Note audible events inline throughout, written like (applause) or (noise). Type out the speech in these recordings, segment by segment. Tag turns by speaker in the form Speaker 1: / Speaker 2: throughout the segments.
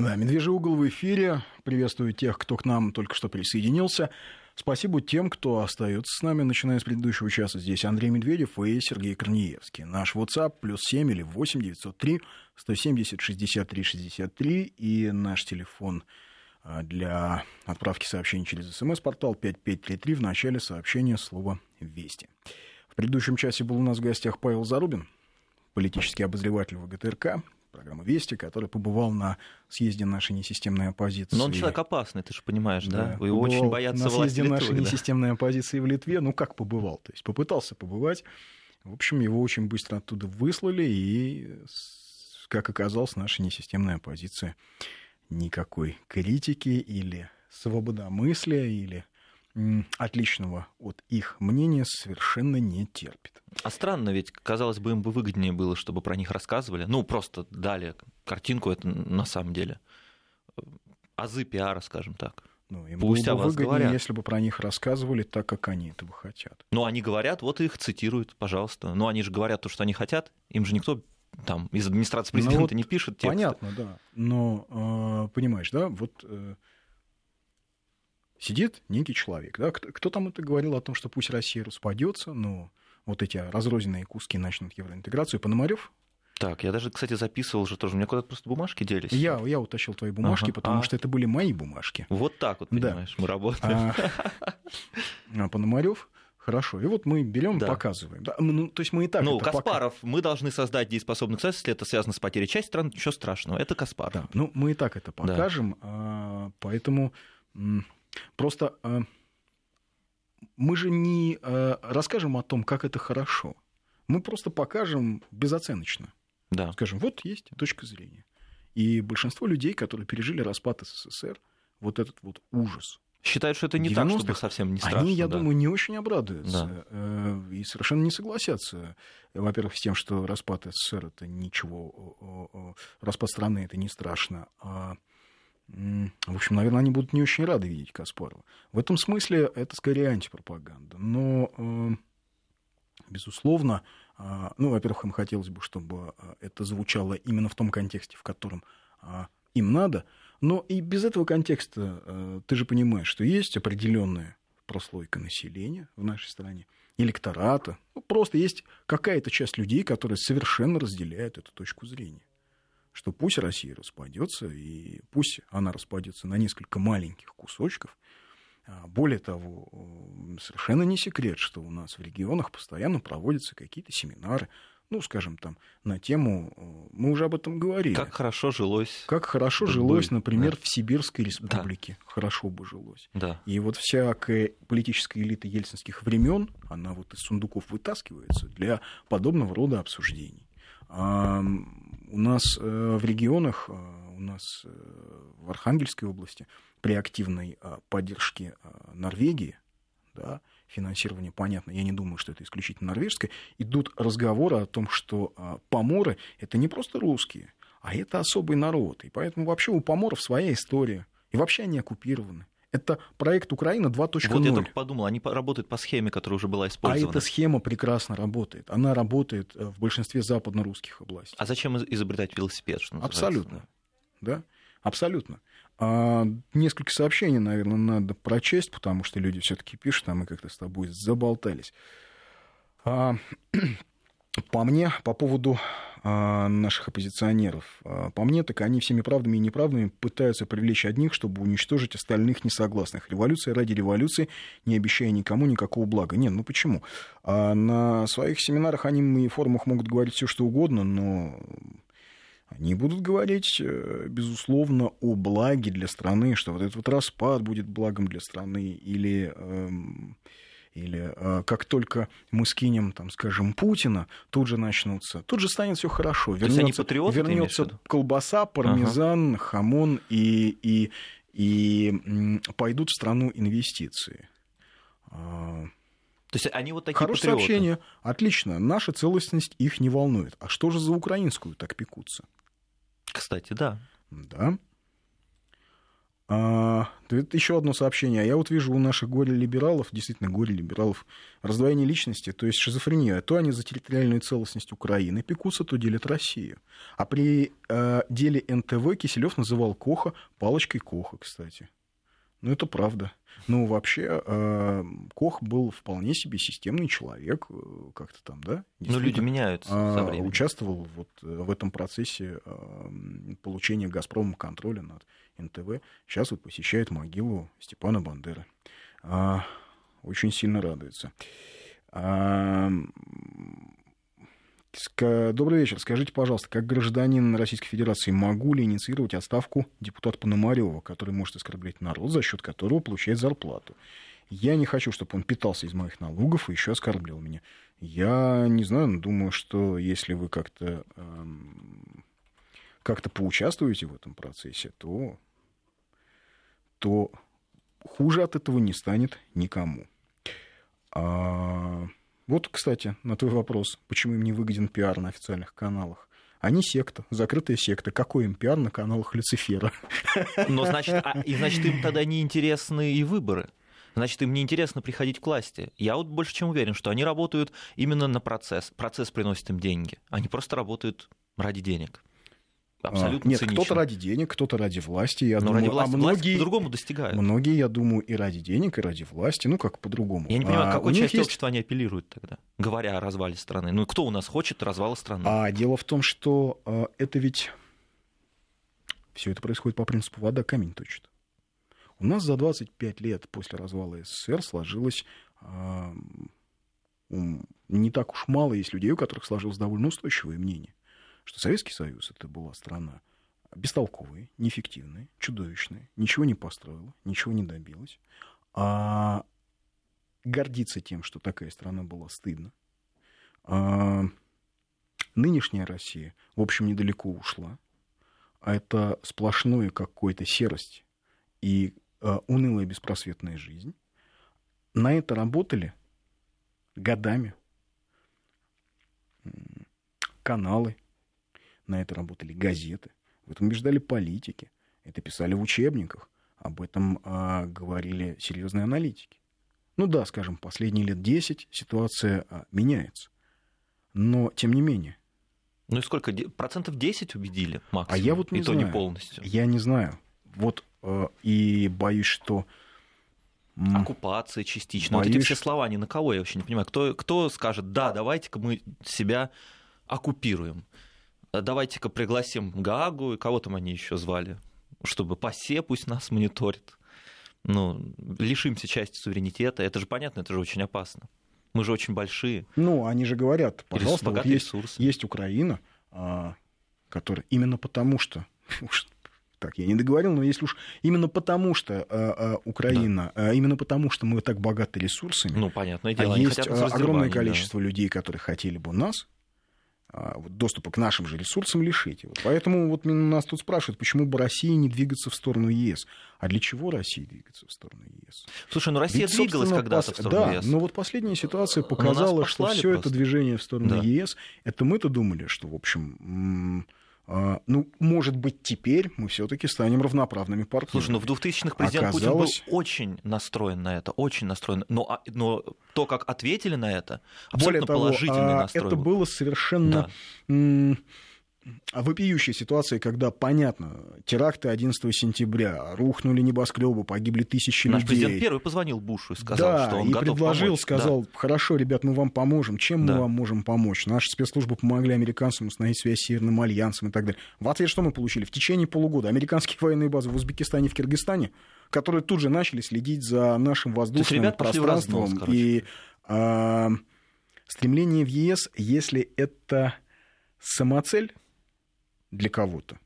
Speaker 1: Да, «Медвежий угол» в эфире. Приветствую тех, кто к нам только что присоединился. Спасибо тем, кто остается с нами, начиная с предыдущего часа. Здесь Андрей Медведев и Сергей Корнеевский. Наш WhatsApp плюс 7 или 8 903 170 63 63 и наш телефон а, для отправки сообщений через смс-портал 5533 в начале сообщения слова «Вести». В предыдущем часе был у нас в гостях Павел Зарубин, политический обозреватель ВГТРК, программы «Вести», который побывал на съезде нашей несистемной оппозиции.
Speaker 2: Но он человек опасный, ты же понимаешь, да? да? Его очень боятся
Speaker 1: на съезде
Speaker 2: Литвы,
Speaker 1: нашей
Speaker 2: да?
Speaker 1: несистемной оппозиции в Литве. Ну, как побывал? То есть попытался побывать. В общем, его очень быстро оттуда выслали, и, как оказалось, наша несистемная оппозиция никакой критики или свободомыслия, или отличного от их мнения совершенно не терпит.
Speaker 2: А странно, ведь, казалось бы, им бы выгоднее было, чтобы про них рассказывали. Ну, просто дали картинку, это на самом деле азы пиара, скажем так.
Speaker 1: Ну, им Пусть было бы выгоднее, говорят. если бы про них рассказывали так, как они этого хотят.
Speaker 2: Ну, они говорят, вот их цитируют, пожалуйста. Ну, они же говорят то, что они хотят. Им же никто там из администрации президента ну, вот не пишет тексты.
Speaker 1: Понятно, да. Но, э, понимаешь, да, вот э, сидит некий человек. Да? Кто, кто там это говорил о том, что пусть Россия распадется, но вот эти разрозненные куски начнут евроинтеграцию. Пономарев
Speaker 2: так, я даже, кстати, записывал же тоже. У меня куда-то просто бумажки делись.
Speaker 1: Я, я утащил твои бумажки, ага. потому а... что это были мои бумажки.
Speaker 2: Вот так вот, понимаешь, да. мы работаем. А,
Speaker 1: а Пономарев Хорошо. И вот мы берем да. показываем. Да, ну, то есть мы и так.
Speaker 2: Ну, Каспаров, пока... мы должны создать дееспособных государств, если это связано с потерей части стран, ничего страшного. Это Каспаров. Да.
Speaker 1: Ну, мы и так это покажем. Да. Поэтому Просто э, мы же не э, расскажем о том, как это хорошо. Мы просто покажем безоценочно.
Speaker 2: Да.
Speaker 1: Скажем, вот есть точка зрения. И большинство людей, которые пережили распад СССР, вот этот вот ужас.
Speaker 2: Считают, что это не так, чтобы совсем не страшно.
Speaker 1: Они, я
Speaker 2: да.
Speaker 1: думаю, не очень обрадуются да. Э, и совершенно не согласятся. Во-первых, с тем, что распад СССР это ничего, распад страны это не страшно, а в общем, наверное, они будут не очень рады видеть Каспарова. В этом смысле это скорее антипропаганда. Но, э, безусловно, э, ну, во-первых, им хотелось бы, чтобы э, это звучало именно в том контексте, в котором им надо. Но и без этого контекста ты же понимаешь, что есть определенная прослойка населения в нашей стране, электората. Ну, просто есть какая-то часть людей, которые совершенно разделяют эту точку зрения что пусть Россия распадется, и пусть она распадется на несколько маленьких кусочков. А, более того, совершенно не секрет, что у нас в регионах постоянно проводятся какие-то семинары, ну, скажем, там, на тему, мы уже об этом говорили.
Speaker 2: Как хорошо жилось.
Speaker 1: Как хорошо бы, жилось, например, да. в Сибирской республике. Да. Хорошо бы жилось.
Speaker 2: Да.
Speaker 1: И вот всякая политическая элита ельцинских времен, она вот из сундуков вытаскивается для подобного рода обсуждений. А у нас э, в регионах, э, у нас э, в Архангельской области при активной поддержке Норвегии, да, финансирование, понятно, я не думаю, что это исключительно норвежское, идут разговоры о том, что поморы — это не просто русские, а это особый народ. И поэтому вообще у поморов своя история. И вообще они оккупированы. Это проект Украина 2.0.
Speaker 2: Вот я только подумал, они работают по схеме, которая уже была использована.
Speaker 1: А эта схема прекрасно работает. Она работает э, в большинстве западно-русских областей.
Speaker 2: А зачем изобретать велосипед? Что
Speaker 1: Абсолютно. Да, абсолютно. А, несколько сообщений, наверное, надо прочесть, потому что люди все-таки пишут, а мы как-то с тобой заболтались. А, (clears throat) по мне, по поводу а, наших оппозиционеров. А, по мне, так они всеми правдами и неправдами пытаются привлечь одних, чтобы уничтожить остальных несогласных. Революция ради революции, не обещая никому никакого блага. Нет, ну почему? А на своих семинарах они и форумах могут говорить все, что угодно, но они будут говорить, э, безусловно, о благе для страны, что вот этот вот распад будет благом для страны, или эм, или э, как только мы скинем, там, скажем, Путина, тут же начнутся, тут же станет все хорошо.
Speaker 2: Вернется,
Speaker 1: вернется колбаса, пармезан, ага. хамон и, и, и пойдут в страну инвестиции.
Speaker 2: А, То есть они вот такие
Speaker 1: Хорошее
Speaker 2: патриоты.
Speaker 1: сообщение. Отлично. Наша целостность их не волнует. А что же за украинскую так пекутся?
Speaker 2: Кстати, да.
Speaker 1: Да. А, это еще одно сообщение. Я вот вижу у наших горе-либералов, действительно горе-либералов, раздвоение личности, то есть шизофрения. То они за территориальную целостность Украины пекутся, то делят Россию. А при э, деле НТВ Киселев называл Коха палочкой Коха, кстати. Ну, это правда. Ну, вообще, э, Кох был вполне себе системный человек, э, как-то там, да?
Speaker 2: Ну, люди меняются со
Speaker 1: э,
Speaker 2: временем.
Speaker 1: Участвовал вот в этом процессе получения «Газпромом» контроля над НТВ. Сейчас вот посещает могилу Степана Бандеры. Очень сильно радуется. Добрый вечер. Скажите, пожалуйста, как гражданин Российской Федерации могу ли инициировать отставку депутата Пономарева, который может оскорблять народ, за счет которого получает зарплату? Я не хочу, чтобы он питался из моих налогов и еще оскорблял меня. Я не знаю, но думаю, что если вы как-то эм, как-то поучаствуете в этом процессе, то, то хуже от этого не станет никому. А вот, кстати, на твой вопрос, почему им не выгоден пиар на официальных каналах. Они секта, закрытая секта. Какой им пиар на каналах Люцифера?
Speaker 2: Но значит, а, и значит, им тогда не интересны и выборы. Значит, им не интересно приходить к власти. Я вот больше чем уверен, что они работают именно на процесс. Процесс приносит им деньги. Они просто работают ради денег абсолютно
Speaker 1: Нет,
Speaker 2: цинично.
Speaker 1: кто-то ради денег, кто-то ради власти. Я
Speaker 2: Но
Speaker 1: думаю,
Speaker 2: ради власти,
Speaker 1: а многие,
Speaker 2: по-другому достигают.
Speaker 1: Многие, я думаю, и ради денег, и ради власти. Ну, как по-другому.
Speaker 2: Я не понимаю,
Speaker 1: а,
Speaker 2: какой части
Speaker 1: есть...
Speaker 2: общества они апеллируют тогда, говоря о развале страны. Ну, кто у нас хочет развала страны?
Speaker 1: А дело в том, что а, это ведь... Все это происходит по принципу «вода камень точит». У нас за 25 лет после развала СССР сложилось... А, не так уж мало есть людей, у которых сложилось довольно устойчивое мнение что Советский Союз это была страна бестолковая, неэффективная, чудовищная, ничего не построила, ничего не добилась. А гордиться тем, что такая страна была, стыдно. А нынешняя Россия, в общем, недалеко ушла. А это сплошное какой-то серость и а, унылая беспросветная жизнь. На это работали годами каналы, на это работали газеты, в этом убеждали политики, это писали в учебниках, об этом а, говорили серьезные аналитики. Ну да, скажем, последние лет 10 ситуация а, меняется. Но, тем не менее.
Speaker 2: Ну и сколько? Процентов 10 убедили максимум?
Speaker 1: А я вот не
Speaker 2: и
Speaker 1: знаю.
Speaker 2: то не полностью.
Speaker 1: Я не знаю. Вот э, и боюсь, что...
Speaker 2: Оккупация частично. Боюсь, вот эти все слова, ни на кого я вообще не понимаю. Кто, кто скажет, да, давайте-ка мы себя оккупируем давайте-ка пригласим Гаагу, и кого там они еще звали, чтобы ПАСЕ пусть нас мониторит. Ну, лишимся части суверенитета. Это же понятно, это же очень опасно. Мы же очень большие.
Speaker 1: Ну, они же говорят, пожалуйста, вот есть, есть Украина, а, которая именно потому что (laughs) так, я не договорил, но если уж именно потому, что а, а, Украина, да. а, именно потому, что мы так богаты ресурсами,
Speaker 2: ну, понятное дело,
Speaker 1: а есть огромное количество да. людей, которые хотели бы нас а, доступа к нашим же ресурсам лишить. Вот поэтому вот нас тут спрашивают, почему бы России не двигаться в сторону ЕС. А для чего России двигаться в сторону ЕС?
Speaker 2: Слушай, ну Россия Ведь, двигалась когда-то пос... в сторону
Speaker 1: да,
Speaker 2: ЕС.
Speaker 1: но вот последняя ситуация показала, что все это движение в сторону да. ЕС, это мы-то думали, что, в общем, а, ну, может быть, теперь мы все-таки станем равноправными партнерами.
Speaker 2: Слушай, ну в 2000-х президент Оказалось... Путин был очень настроен на это, очень настроен. Но, а, но то, как ответили на это, абсолютно
Speaker 1: Более того,
Speaker 2: положительный
Speaker 1: а,
Speaker 2: настрой.
Speaker 1: Это было совершенно... Да вопиющая ситуация, когда, понятно, теракты 11 сентября, рухнули небоскребы, погибли тысячи
Speaker 2: Наш
Speaker 1: людей.
Speaker 2: президент первый позвонил Бушу и сказал,
Speaker 1: да,
Speaker 2: что он
Speaker 1: и
Speaker 2: готов
Speaker 1: предложил,
Speaker 2: помочь.
Speaker 1: сказал,
Speaker 2: да.
Speaker 1: хорошо, ребят, мы вам поможем. Чем
Speaker 2: да.
Speaker 1: мы вам можем помочь? Наши спецслужбы помогли американцам установить связь с Северным альянсом и так далее. В ответ что мы получили? В течение полугода американские (laughs) военные базы в Узбекистане и в Киргизстане, которые тут же начали следить за нашим воздушным пространством.
Speaker 2: Разнос,
Speaker 1: и э, стремление в ЕС, если это самоцель, для кого-то.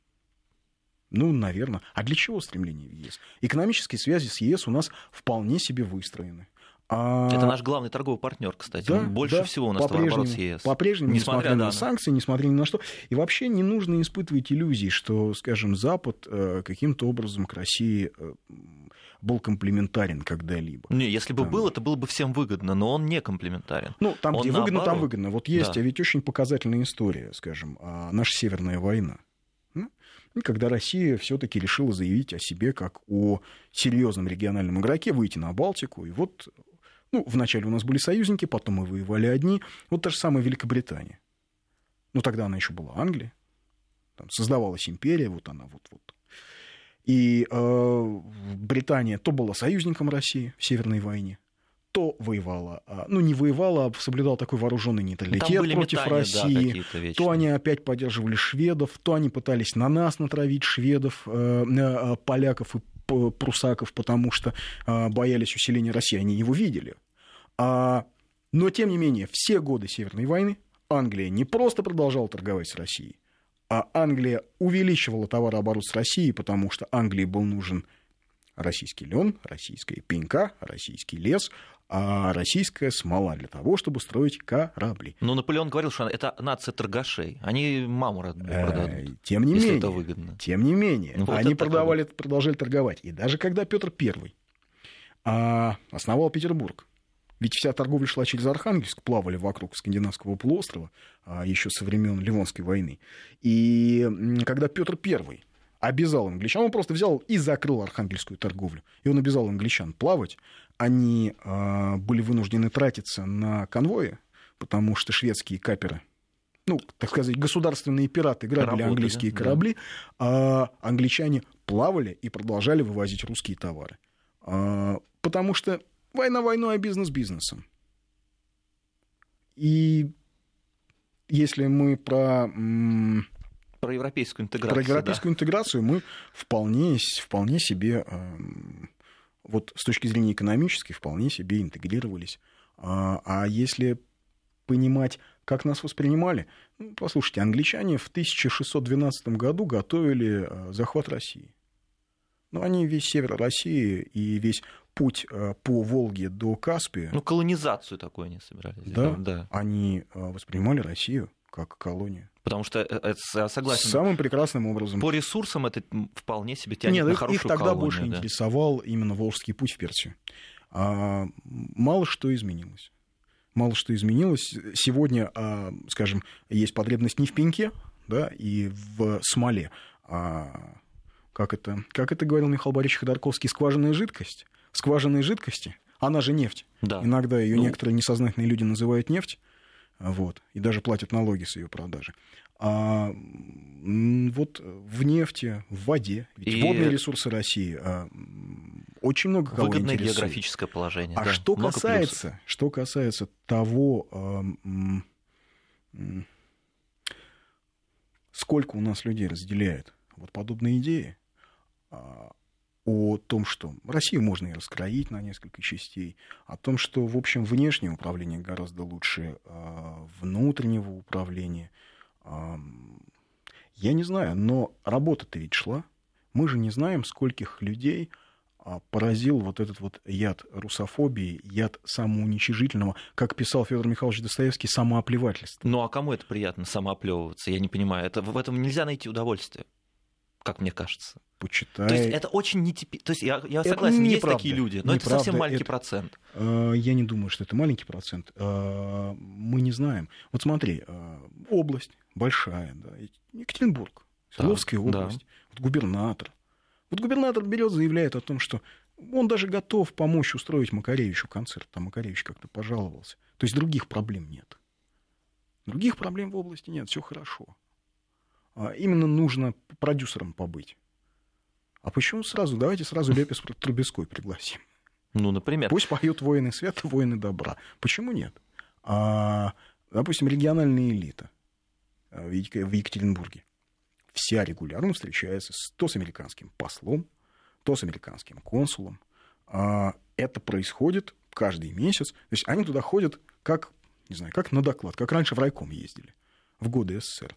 Speaker 1: Ну, наверное. А для чего стремление в ЕС? Экономические связи с ЕС у нас вполне себе выстроены.
Speaker 2: А... Это наш главный торговый партнер, кстати.
Speaker 1: Да,
Speaker 2: Больше
Speaker 1: да,
Speaker 2: всего у нас товарооборот с ЕС.
Speaker 1: По-прежнему, несмотря, несмотря на, на санкции, несмотря ни на что. И вообще не нужно испытывать иллюзий, что, скажем, Запад э, каким-то образом к России э, был комплементарен когда-либо.
Speaker 2: Не, если бы там... был, это было бы всем выгодно, но он не комплементарен.
Speaker 1: Ну, там,
Speaker 2: он
Speaker 1: где
Speaker 2: наоборот...
Speaker 1: выгодно, там выгодно. Вот есть,
Speaker 2: да.
Speaker 1: а ведь очень показательная история, скажем, наша Северная война. когда Россия все-таки решила заявить о себе как о серьезном региональном игроке, выйти на Балтику. И вот ну, вначале у нас были союзники, потом мы воевали одни. Вот та же самая Великобритания. Ну, тогда она еще была Англия. Там создавалась империя, вот она вот-вот. И э, Британия то была союзником России в Северной войне, то воевала, а, ну не воевала, а соблюдала такой вооруженный нейтралитет против метания, России, да, то они опять поддерживали шведов, то они пытались на нас натравить шведов, э, э, поляков и прусаков, потому что боялись усиления России, они его видели. А, но, тем не менее, все годы Северной войны Англия не просто продолжала торговать с Россией, а Англия увеличивала товарооборот с Россией, потому что Англии был нужен российский лен, российская пенька, российский лес, а российская смола для того, чтобы строить корабли.
Speaker 2: Но Наполеон говорил, что это нация торгашей. Они маму э, продадут.
Speaker 1: Тем не менее, это выгодно. Тем не менее, ну, вот они продавали, продолжали торговать. И даже когда Петр I а, основал Петербург, ведь вся торговля шла через Архангельск, плавали вокруг скандинавского полуострова а, еще со времен Ливонской войны. И когда Петр I обязал англичан, он просто взял и закрыл архангельскую торговлю. И он обязал англичан плавать. Они э, были вынуждены тратиться на конвои, потому что шведские каперы, ну, так сказать, государственные пираты грабили Работали, английские корабли, да. а англичане плавали и продолжали вывозить русские товары. А, потому что Война войной, а бизнес бизнесом. И если мы про...
Speaker 2: Про европейскую интеграцию.
Speaker 1: Про европейскую да. интеграцию мы вполне, вполне себе, вот с точки зрения экономической, вполне себе интегрировались. А, а если понимать, как нас воспринимали, ну, послушайте, англичане в 1612 году готовили а, захват России. Ну, они весь север России и весь путь э, по Волге до Каспия.
Speaker 2: Ну, колонизацию такую они собирались.
Speaker 1: Да, да. они э, воспринимали Россию как колонию.
Speaker 2: Потому что, э, я согласен.
Speaker 1: Самым прекрасным образом.
Speaker 2: По ресурсам это вполне себе тянет
Speaker 1: Нет,
Speaker 2: на
Speaker 1: их,
Speaker 2: хорошую
Speaker 1: их тогда
Speaker 2: колонию,
Speaker 1: больше
Speaker 2: да.
Speaker 1: интересовал именно Волжский путь в Персию. А, мало что изменилось. Мало что изменилось. Сегодня, а, скажем, есть потребность не в пеньке, да, и в смоле, а как это, как это говорил Михаил Борисович Ходорковский, скважинная жидкость скважинной жидкости, она же нефть. Да. Иногда ее ну... некоторые несознательные люди называют нефть, вот, и даже платят налоги с ее продажи. А вот в нефти, в воде, ведь и... водные ресурсы России а, очень много кого
Speaker 2: Выгодное
Speaker 1: интересует.
Speaker 2: географическое положение.
Speaker 1: А
Speaker 2: да,
Speaker 1: что касается, что касается того, сколько у нас людей разделяет вот подобные идеи, а, о том, что Россию можно и раскроить на несколько частей, о том, что, в общем, внешнее управление гораздо лучше э, внутреннего управления. Э, я не знаю, но работа-то ведь шла. Мы же не знаем, скольких людей э, поразил вот этот вот яд русофобии, яд самоуничижительного, как писал Федор Михайлович Достоевский, самооплевательство.
Speaker 2: Ну а кому это приятно самооплевываться? Я не понимаю. Это, в этом нельзя найти удовольствие как мне кажется.
Speaker 1: Почитай.
Speaker 2: То есть это очень нетипично. То есть я, я согласен, есть правда. такие люди, но это совсем маленький это, процент.
Speaker 1: Э, я не думаю, что это маленький процент. Э, мы не знаем. Вот смотри, э, область большая, да, Екатеринбург, Свердловская да, область, да. Вот губернатор. Вот губернатор берет, заявляет о том, что он даже готов помочь устроить Макаревичу концерт. Там Макаревич как-то пожаловался. То есть других проблем нет. Других проблем в области нет, все хорошо. А, именно нужно продюсером побыть. А почему сразу? Давайте сразу (laughs) Лепис Трубецкой пригласим.
Speaker 2: Ну, например.
Speaker 1: Пусть поют воины света, воины добра. Почему нет? А, допустим, региональная элита а, в Екатеринбурге. Вся регулярно встречается то с американским послом, то с американским консулом. А, это происходит каждый месяц. То есть они туда ходят как, не знаю, как на доклад, как раньше в райком ездили в годы СССР.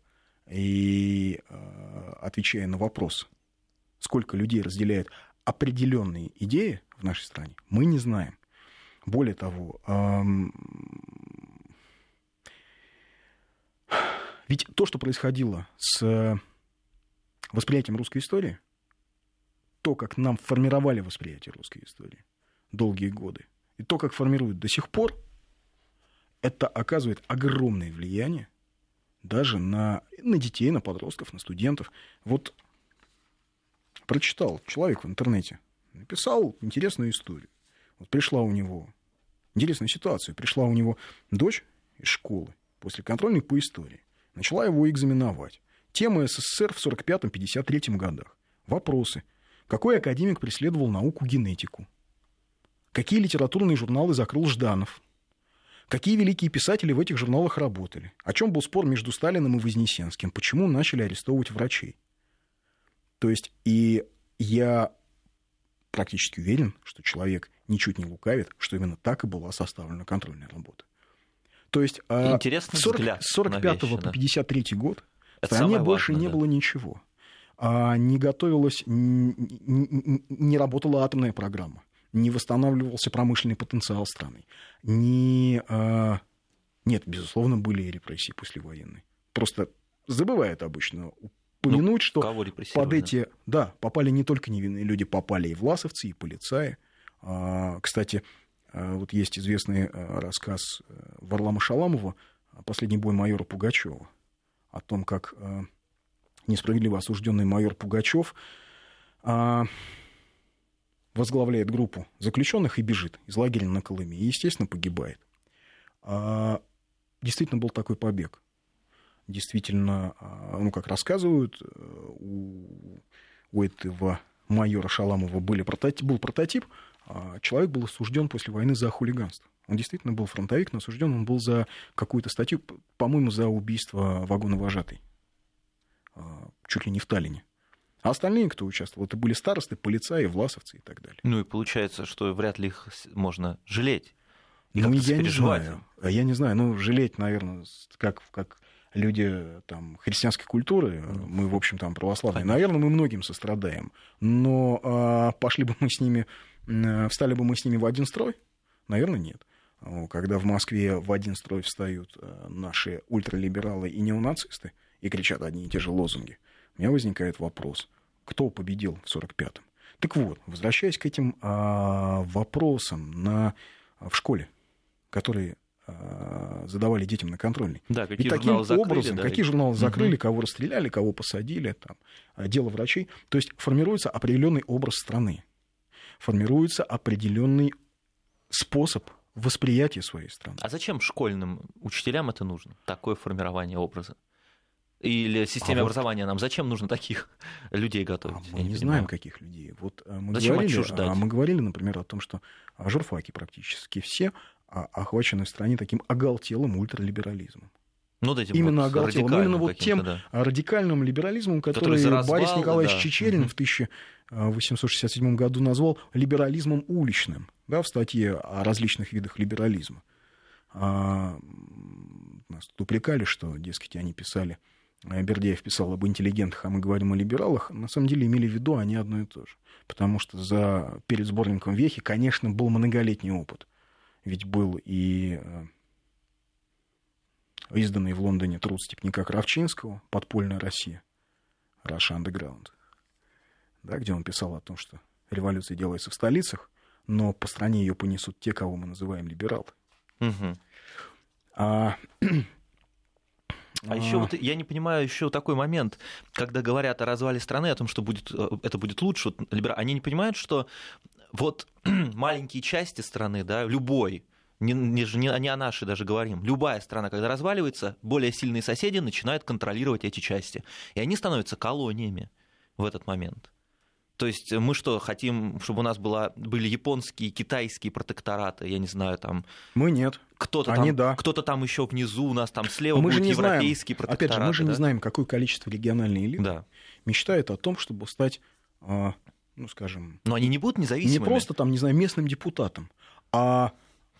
Speaker 1: И э, отвечая на вопрос, сколько людей разделяет определенные идеи в нашей стране, мы не знаем. Более того, ведь то, что происходило с восприятием русской истории, то, как нам формировали восприятие русской истории долгие годы, и то, как формируют до сих пор, это оказывает огромное влияние даже на, на детей, на подростков, на студентов. Вот прочитал человек в интернете, написал интересную историю. Вот пришла у него, интересная ситуация, пришла у него дочь из школы после контрольной по истории, начала его экзаменовать. Тема СССР в 45-53 годах. Вопросы. Какой академик преследовал науку генетику? Какие литературные журналы закрыл Жданов? Какие великие писатели в этих журналах работали? О чем был спор между Сталиным и Вознесенским? Почему начали арестовывать врачей? То есть, и я практически уверен, что человек ничуть не лукавит, что именно так и была составлена контрольная работа. То есть а, Интересный с 40, взгляд 45 вещи, по 53 да. год в стране больше важно, не да. было ничего. А, не готовилась, не работала атомная программа не восстанавливался промышленный потенциал страны. Не, а... Нет, безусловно, были и репрессии послевоенные. Просто забывают обычно упомянуть, ну, что под эти... Да, попали не только невинные люди, попали и власовцы, и полицаи. А, кстати, а, вот есть известный рассказ э, Варлама Шаламова «Последний бой майора Пугачева» о том, как несправедливо осужденный майор Пугачев возглавляет группу заключенных и бежит из лагеря на Колыме. И, естественно, погибает. А, действительно был такой побег. Действительно, а, ну, как рассказывают, э, у, у этого майора Шаламова были прототип, был прототип, а человек был осужден после войны за хулиганство. Он действительно был фронтовик, но осужден он был за какую-то статью, по-моему, за убийство вагона вожатой. А, чуть ли не в Таллине. А остальные, кто участвовал, это были старосты, полицаи, власовцы и так далее.
Speaker 2: Ну и получается, что вряд ли их можно жалеть.
Speaker 1: И ну, я не знаю. А я не знаю. Ну, жалеть, наверное, как, как люди там, христианской культуры, мы, в общем, там православные, Конечно. наверное, мы многим сострадаем. Но а, пошли бы мы с ними, встали бы мы с ними в один строй? Наверное, нет. Когда в Москве в один строй встают э, наши ультралибералы и неонацисты и кричат одни и те же лозунги, у меня возникает вопрос, кто победил в 45-м? Так вот, возвращаясь к этим а, вопросам на, в школе, которые а, задавали детям на контрольный.
Speaker 2: Да, какие И таким закрыли, образом,
Speaker 1: да, какие журналы закрыли, угу. кого расстреляли, кого посадили, там, а, дело врачей. То есть формируется определенный образ страны, формируется определенный способ восприятия своей страны.
Speaker 2: А зачем школьным учителям это нужно, такое формирование образа? Или системе а образования вот... нам зачем нужно таких (laughs) людей готовить?
Speaker 1: А мы не, не знаем, каких людей. Вот э, мы зачем говорили, отчуждать? А мы говорили, например, о том, что журфаки практически все охвачены в стране таким оголтелым ультралиберализмом. Ну, вот именно вот оголтелым, именно вот тем да. радикальным либерализмом, который, который развал, Борис Николаевич да. Чечерин угу. в 1867 году назвал либерализмом уличным, да, в статье о различных видах либерализма. А, нас тут упрекали, что, дескать, они писали Бердяев писал об интеллигентах, а мы говорим о либералах, на самом деле имели в виду они одно и то же. Потому что за, перед сборником Вехи, конечно, был многолетний опыт. Ведь был и э, изданный в Лондоне труд Степника Кравчинского «Подпольная Россия», Russia Underground, да, где он писал о том, что революция делается в столицах, но по стране ее понесут те, кого мы называем либералы. Угу.
Speaker 2: А, (clears throat) а еще вот я не понимаю еще такой момент, когда говорят о развале страны, о том, что будет, э, это будет лучше, вот, они не понимают, что вот (clears throat) маленькие части страны, да, любой, не, не, не, не о нашей даже говорим. Любая страна, когда разваливается, более сильные соседи начинают контролировать эти части. И они становятся колониями в этот момент. То есть мы что, хотим, чтобы у нас была, были японские, китайские протектораты, я не знаю, там...
Speaker 1: Мы нет.
Speaker 2: Кто-то Они, там, да. кто-то там еще внизу у нас там слева
Speaker 1: мы
Speaker 2: будут
Speaker 1: же не
Speaker 2: европейские
Speaker 1: знаем. Опять же, мы же
Speaker 2: да?
Speaker 1: не знаем, какое количество региональной элиты да. мечтает о том, чтобы стать, а, ну, скажем...
Speaker 2: Но они не будут независимыми.
Speaker 1: Не просто там, не знаю, местным депутатом, а...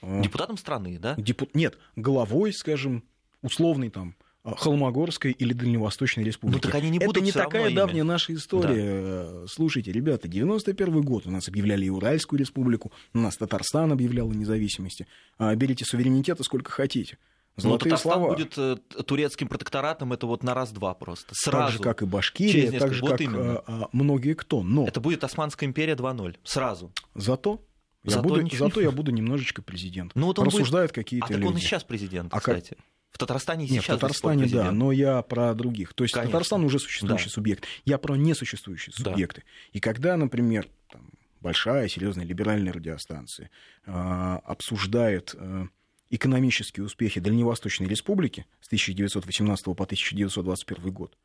Speaker 2: а депутатом страны, да?
Speaker 1: Депу... Нет, главой, скажем, условный там а, Холмогорской или Дальневосточной республики. Ну,
Speaker 2: так они не будут
Speaker 1: Это не такая давняя наша история. Да. Слушайте, ребята, 91 год у нас объявляли и Уральскую республику, у нас Татарстан объявлял о независимости. А, берите суверенитета сколько хотите.
Speaker 2: Золотые Но Татарстан слова. будет э, турецким протекторатом, это вот на раз-два просто. Сразу.
Speaker 1: Так же, как и Башкирия, так же, вот как именно. А, многие кто. Но...
Speaker 2: Это будет Османская империя 2.0, сразу.
Speaker 1: Зато я зато, буду, зато я (laughs) буду немножечко президент. Ну, вот Рассуждают будет... какие-то а люди.
Speaker 2: А он и сейчас президент, а кстати. Как... В Татарстане
Speaker 1: Нет,
Speaker 2: сейчас
Speaker 1: в Татарстане, да, но я про других. То есть Конечно. Татарстан уже существующий да. субъект. Я про несуществующие да. субъекты. И когда, например, там, большая, серьезная либеральная радиостанция э, обсуждает э, экономические успехи Дальневосточной Республики с 1918 по 1921 год,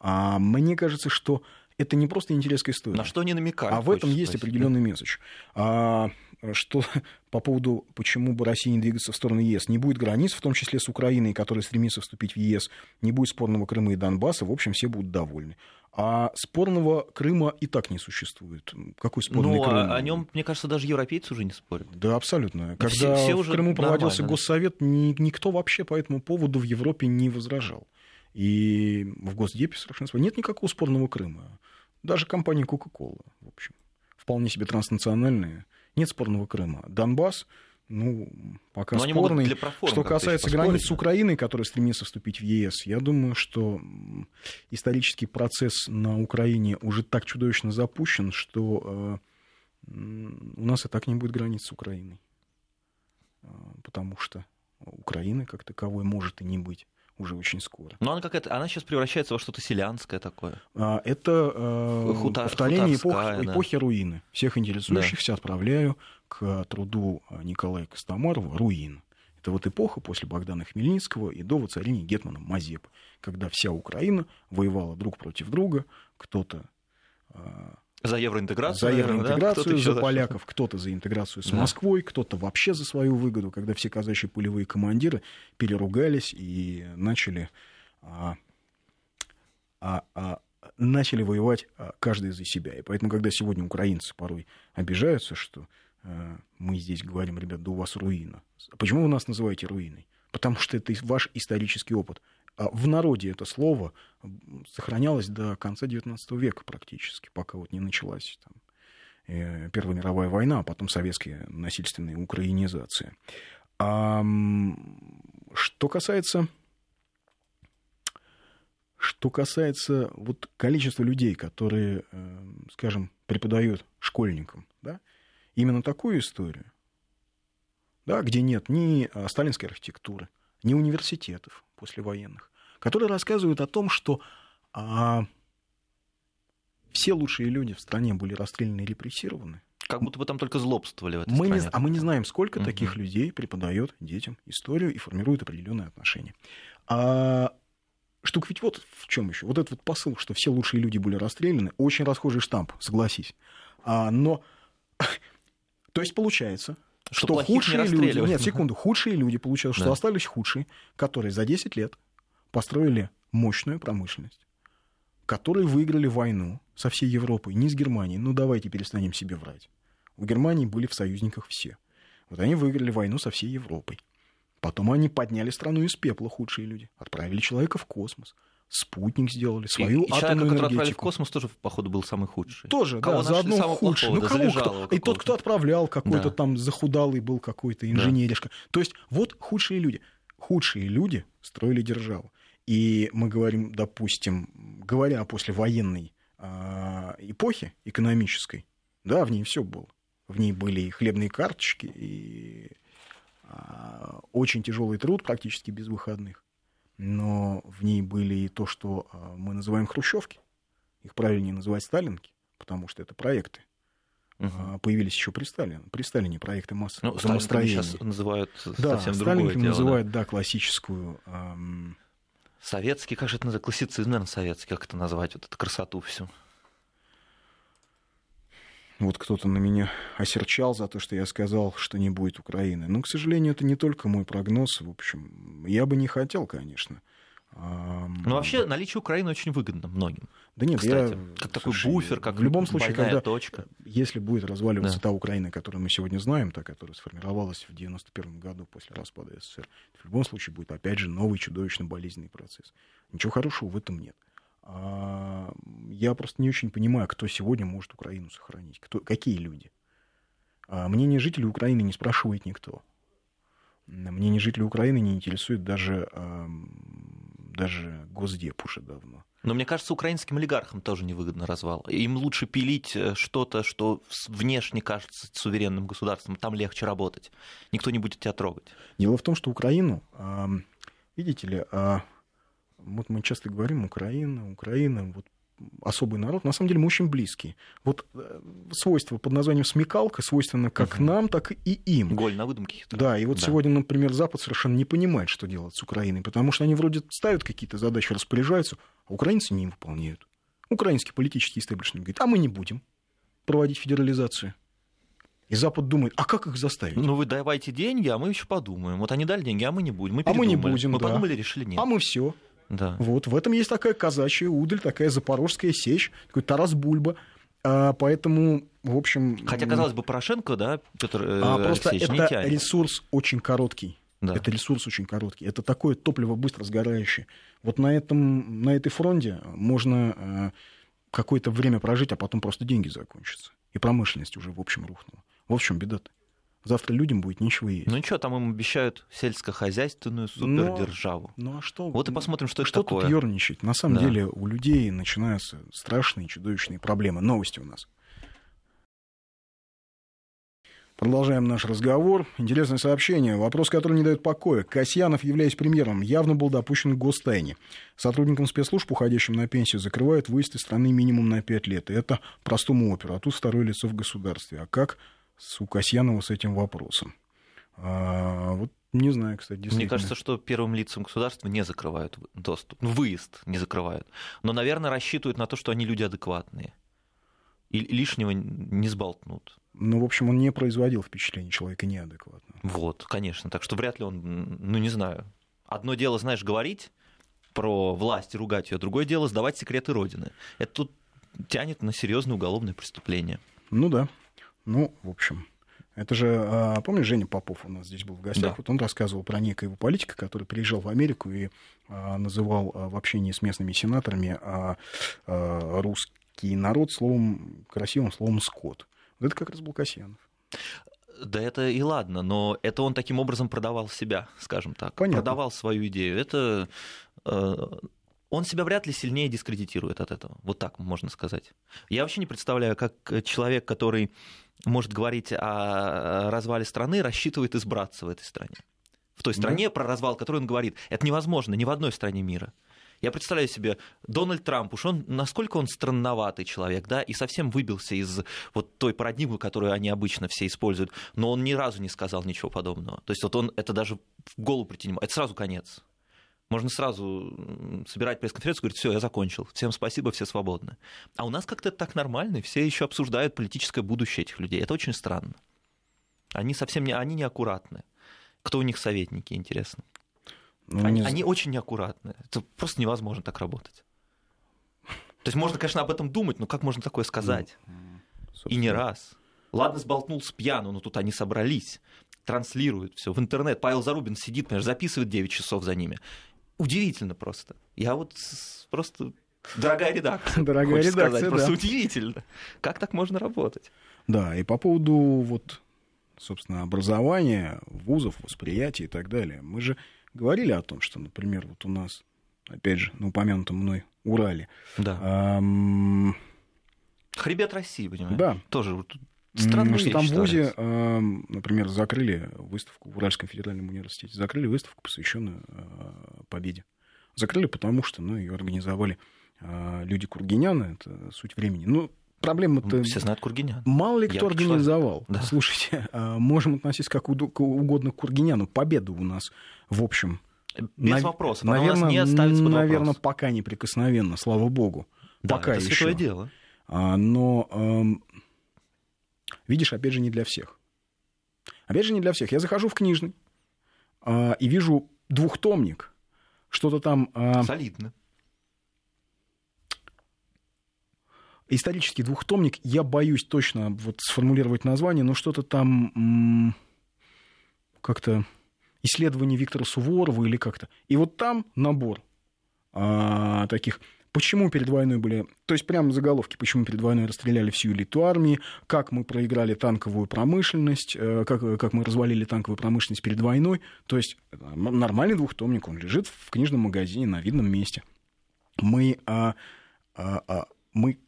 Speaker 1: а мне кажется, что это не просто интересная история.
Speaker 2: На что они намекают?
Speaker 1: А в этом есть определенный месседж. А, что (laughs) по поводу, почему бы Россия не двигаться в сторону ЕС, не будет границ, в том числе с Украиной, которая стремится вступить в ЕС, не будет спорного Крыма и Донбасса, в общем, все будут довольны. А спорного Крыма и так не существует. Какой спорный
Speaker 2: ну,
Speaker 1: Крым?
Speaker 2: о нем, мне кажется, даже европейцы уже не спорят.
Speaker 1: Да, абсолютно. Когда все, все в Крыму проводился Госсовет, ни, никто вообще по этому поводу в Европе не возражал. И в Госдепе совершенно нет никакого спорного Крыма. Даже компания Coca-Cola, в общем, вполне себе транснациональная. Нет спорного Крыма. Донбасс, ну, пока Но спорный. Что касается границ с Украиной, которая стремится вступить в ЕС, я думаю, что исторический процесс на Украине уже так чудовищно запущен, что э, у нас и так не будет границ с Украиной. Э, потому что Украины как таковой может и не быть уже очень скоро.
Speaker 2: Но она какая-то, она сейчас превращается во что-то селянское такое.
Speaker 1: А, это э, Хутор, повторение эпох, да. эпохи руины. Всех интересующихся да. отправляю к труду Николая Костомарова «Руин». Это вот эпоха после Богдана Хмельницкого и до воцарения Гетмана Мазепы, когда вся Украина воевала друг против друга, кто-то
Speaker 2: э, за евроинтеграцию.
Speaker 1: За евроинтеграцию, да? за поляков, кто-то за интеграцию с да. Москвой, кто-то вообще за свою выгоду, когда все казачьи пулевые командиры переругались и начали, а, а, а, начали воевать а, каждый за себя. И поэтому, когда сегодня украинцы порой обижаются, что а, мы здесь говорим, ребят, да у вас руина. Почему вы нас называете руиной? Потому что это ваш исторический опыт. А в народе это слово сохранялось до конца XIX века практически, пока вот не началась там, э, Первая мировая война, а потом советская насильственная украинизация. А, что касается что касается вот количества людей, которые, э, скажем, преподают школьникам, да, именно такую историю, да, где нет ни а, сталинской архитектуры, ни университетов послевоенных, которые рассказывают о том, что а, все лучшие люди в стране были расстреляны и репрессированы.
Speaker 2: Как будто бы там только злобствовали в этой
Speaker 1: мы
Speaker 2: стране.
Speaker 1: Не, а мы не знаем, сколько угу. таких людей преподает детям историю и формирует определенные отношения. А штука ведь вот в чем еще. Вот этот вот посыл, что все лучшие люди были расстреляны, очень расхожий штамп, согласись. А, но, (laughs) то есть получается, что, что худшие люди, нет, секунду, худшие люди, получилось, что да. остались худшие, которые за 10 лет построили мощную промышленность, которые выиграли войну со всей Европой, не с Германией. Ну, давайте перестанем себе врать. У Германии были в союзниках все. Вот они выиграли войну со всей Европой. Потом они подняли страну из пепла, худшие люди. Отправили человека в космос. Спутник сделали, свою и, атомную человек,
Speaker 2: отправили в космос, тоже, походу, был самый худший.
Speaker 1: Тоже, кого да, заодно худший. Ну, кого кто? И тот, кто отправлял, какой-то да. там захудалый был какой-то инженеришка. Да. То есть вот худшие люди. Худшие люди строили державу. И мы говорим, допустим, говоря о послевоенной э, эпохе экономической, да, в ней все было. В ней были и хлебные карточки, и э, очень тяжелый труд, практически без выходных. Но в ней были и то, что э, мы называем хрущевки. Их правильнее называть сталинки, потому что это проекты. Угу. Появились еще при Сталине. При Сталине проекты массового ну,
Speaker 2: сейчас называют
Speaker 1: да,
Speaker 2: совсем другое дело.
Speaker 1: называют, да классическую эм,
Speaker 2: Советский, как же это называется? Классицизм, наверное, советский, как это назвать, вот эту красоту всю.
Speaker 1: Вот кто-то на меня осерчал за то, что я сказал, что не будет Украины. Но, к сожалению, это не только мой прогноз. В общем, я бы не хотел, конечно.
Speaker 2: Ну, вообще, наличие Украины очень выгодно многим.
Speaker 1: Да нет,
Speaker 2: Кстати,
Speaker 1: я...
Speaker 2: как такой Слушай, буфер, как
Speaker 1: в любом случае, когда,
Speaker 2: точка.
Speaker 1: Если будет разваливаться да. та Украина, которую мы сегодня знаем, та, которая сформировалась в 91 году после распада СССР, в любом случае будет, опять же, новый чудовищно болезненный процесс. Ничего хорошего в этом нет. А, я просто не очень понимаю, кто сегодня может Украину сохранить. Кто, какие люди? А, мнение жителей Украины не спрашивает никто. Мнение жителей Украины не интересует даже даже Госдеп уже давно.
Speaker 2: Но мне кажется, украинским олигархам тоже невыгодно развал. Им лучше пилить э, что-то, что внешне кажется суверенным государством, там легче работать. Никто не будет тебя трогать.
Speaker 1: Дело в том, что Украину видите ли, а, вот мы часто говорим Украина, Украина, вот особый народ, на самом деле мы очень близкие. Вот э, свойство под названием смекалка свойственно как угу. нам, так и им.
Speaker 2: Голь на выдумке.
Speaker 1: Да, и вот да. сегодня, например, Запад совершенно не понимает, что делать с Украиной, потому что они вроде ставят какие-то задачи, распоряжаются, а украинцы не выполняют. Украинский политический истеблишмент говорит, а мы не будем проводить федерализацию. И Запад думает, а как их заставить?
Speaker 2: Ну вы давайте деньги, а мы еще подумаем. Вот они дали деньги, а мы не будем. Мы а мы не будем. Мы да. подумали, решили нет.
Speaker 1: А мы все.
Speaker 2: Да.
Speaker 1: Вот в этом есть такая казачья удаль, такая запорожская сечь, такой Тарас Бульба. А, поэтому, в общем...
Speaker 2: Хотя, казалось бы, Порошенко, да,
Speaker 1: Петр э, а, Просто это не ресурс очень короткий. Да. Это ресурс очень короткий. Это такое топливо быстро сгорающее. Вот на, этом, на этой фронте можно э, какое-то время прожить, а потом просто деньги закончатся. И промышленность уже, в общем, рухнула. В общем, беда-то. Завтра людям будет ничего есть.
Speaker 2: Ну ничего, там им обещают сельскохозяйственную супердержаву.
Speaker 1: Ну, ну а что?
Speaker 2: Вот и посмотрим, что,
Speaker 1: что
Speaker 2: это такое.
Speaker 1: Что тут ерничать? На самом да. деле у людей начинаются страшные, чудовищные проблемы. Новости у нас. Продолжаем наш разговор. Интересное сообщение. Вопрос, который не дает покоя. Касьянов, являясь премьером, явно был допущен к гостайне. Сотрудникам спецслужб, уходящим на пенсию, закрывают выезд из страны минимум на 5 лет. И это простому оперу. А тут второе лицо в государстве. А как у Касьянова с этим вопросом. А, вот не знаю, кстати,
Speaker 2: Мне кажется, что первым лицам государства не закрывают доступ. Ну, выезд не закрывают. Но, наверное, рассчитывают на то, что они люди адекватные. И лишнего не сболтнут.
Speaker 1: Ну, в общем, он не производил впечатление человека неадекватного.
Speaker 2: Вот, конечно. Так что вряд ли он, ну, не знаю. Одно дело, знаешь, говорить про власть и ругать ее, другое дело сдавать секреты Родины. Это тут тянет на серьезное уголовное преступление.
Speaker 1: Ну да. Ну, в общем, это же, а, помнишь, Женя Попов у нас здесь был в гостях, да. вот он рассказывал про некоего политика, который приезжал в Америку и а, называл а, в общении с местными сенаторами русский народ словом, красивым словом «скот». Вот это как раз был Касьянов.
Speaker 2: Да это и ладно, но это он таким образом продавал себя, скажем так.
Speaker 1: Понятно.
Speaker 2: Продавал свою идею. Это э, он себя вряд ли сильнее дискредитирует от этого. Вот так можно сказать. Я вообще не представляю, как человек, который может говорить о развале страны, рассчитывает избраться в этой стране. В той стране, да. про развал, который он говорит. Это невозможно ни в одной стране мира. Я представляю себе, Дональд Трамп, уж он, насколько он странноватый человек, да, и совсем выбился из вот той парадигмы, которую они обычно все используют, но он ни разу не сказал ничего подобного. То есть вот он, это даже в голову прийти не может. Это сразу конец. Можно сразу собирать пресс-конференцию и говорить, все, я закончил, всем спасибо, все свободны. А у нас как-то так нормально, все еще обсуждают политическое будущее этих людей. Это очень странно. Они совсем не, они неаккуратны. Кто у них советники, интересно? Ну, они, не... они очень неаккуратны. Это просто невозможно так работать. То есть можно, конечно, об этом думать, но как можно такое сказать? Ну, и не раз. Ладно, сболтнул с пьяну, но тут они собрались, транслируют все в интернет. Павел Зарубин сидит, понимаешь, записывает 9 часов за ними удивительно просто. Я вот просто Дорогая редакция.
Speaker 1: Дорогая редакция,
Speaker 2: сказать.
Speaker 1: да.
Speaker 2: Просто удивительно. Как так можно работать?
Speaker 1: Да, и по поводу вот, собственно, образования, вузов, восприятия и так далее. Мы же говорили о том, что, например, вот у нас, опять же, на упомянутом мной Урале.
Speaker 2: Да. Эм... Хребет России, понимаешь?
Speaker 1: Да.
Speaker 2: Тоже Странная
Speaker 1: что там в ВУЗе, э, например, закрыли выставку в Уральском федеральном университете, закрыли выставку, посвященную э, победе. Закрыли, потому что ну, ее организовали э, люди Кургиняна, это суть времени. Ну, проблема-то...
Speaker 2: Все знают Кургинян.
Speaker 1: Мало ли кто Я организовал. Да. Слушайте, можем относиться как угодно к Кургиняну. Победа у нас, в общем...
Speaker 2: Без на... вопросов.
Speaker 1: Наверное, не ставится под наверное вопрос. пока неприкосновенно, слава богу.
Speaker 2: Да,
Speaker 1: пока
Speaker 2: это
Speaker 1: еще.
Speaker 2: святое дело.
Speaker 1: А, но Видишь, опять же, не для всех. Опять же, не для всех. Я захожу в книжный э, и вижу двухтомник, что-то там...
Speaker 2: Э, Солидно.
Speaker 1: Исторический двухтомник, я боюсь точно вот сформулировать название, но что-то там как-то исследование Виктора Суворова или как-то. И вот там набор а, таких Почему перед войной были... То есть прямо заголовки, почему перед войной расстреляли всю элиту армии, как мы проиграли танковую промышленность, э, как, как мы развалили танковую промышленность перед войной. То есть нормальный двухтомник, он лежит в книжном магазине на видном месте. Мы, а, а, а, мы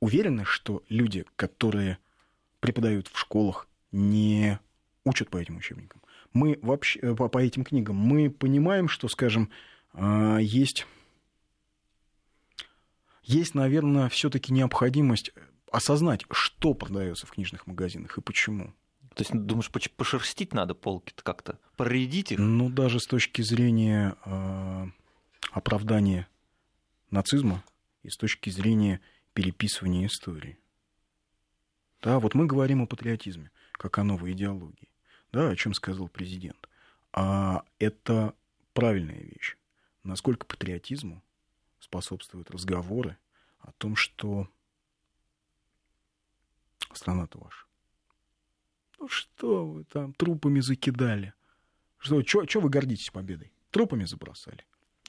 Speaker 1: уверены, что люди, которые преподают в школах, не учат по этим учебникам. Мы вообще по, по этим книгам мы понимаем, что, скажем, есть, есть, наверное, все-таки необходимость осознать, что продается в книжных магазинах и почему.
Speaker 2: То есть, думаешь, пошерстить надо полки-то как-то, проредить их?
Speaker 1: Ну, даже с точки зрения э, оправдания нацизма и с точки зрения переписывания истории. Да, вот мы говорим о патриотизме, как о новой идеологии, да, о чем сказал президент. А это правильная вещь. Насколько патриотизму способствуют разговоры о том, что страна-то ваша. Ну что вы там трупами закидали? Что, что вы гордитесь победой? Трупами забросали.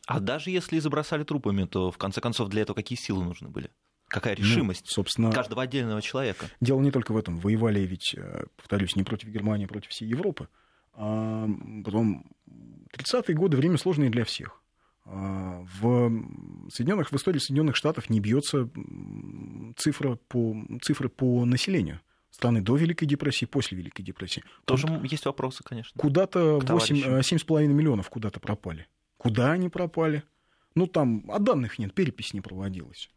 Speaker 2: А даже если забросали трупами, то в конце концов для этого какие силы нужны были? Какая ну, решимость ну, собственно, каждого отдельного человека?
Speaker 1: Дело не только в этом. Воевали ведь, э, повторюсь, не против Германии, а против всей Европы. А потом 30-е годы время сложное для всех. А в, Соединенных, в истории Соединенных Штатов не бьется цифра по, цифры по населению страны до Великой депрессии, после Великой депрессии.
Speaker 2: Тоже Куда, есть вопросы, конечно.
Speaker 1: Куда-то 7,5 миллионов куда-то пропали. Куда они пропали? Ну, там, а данных нет, перепись не проводилась.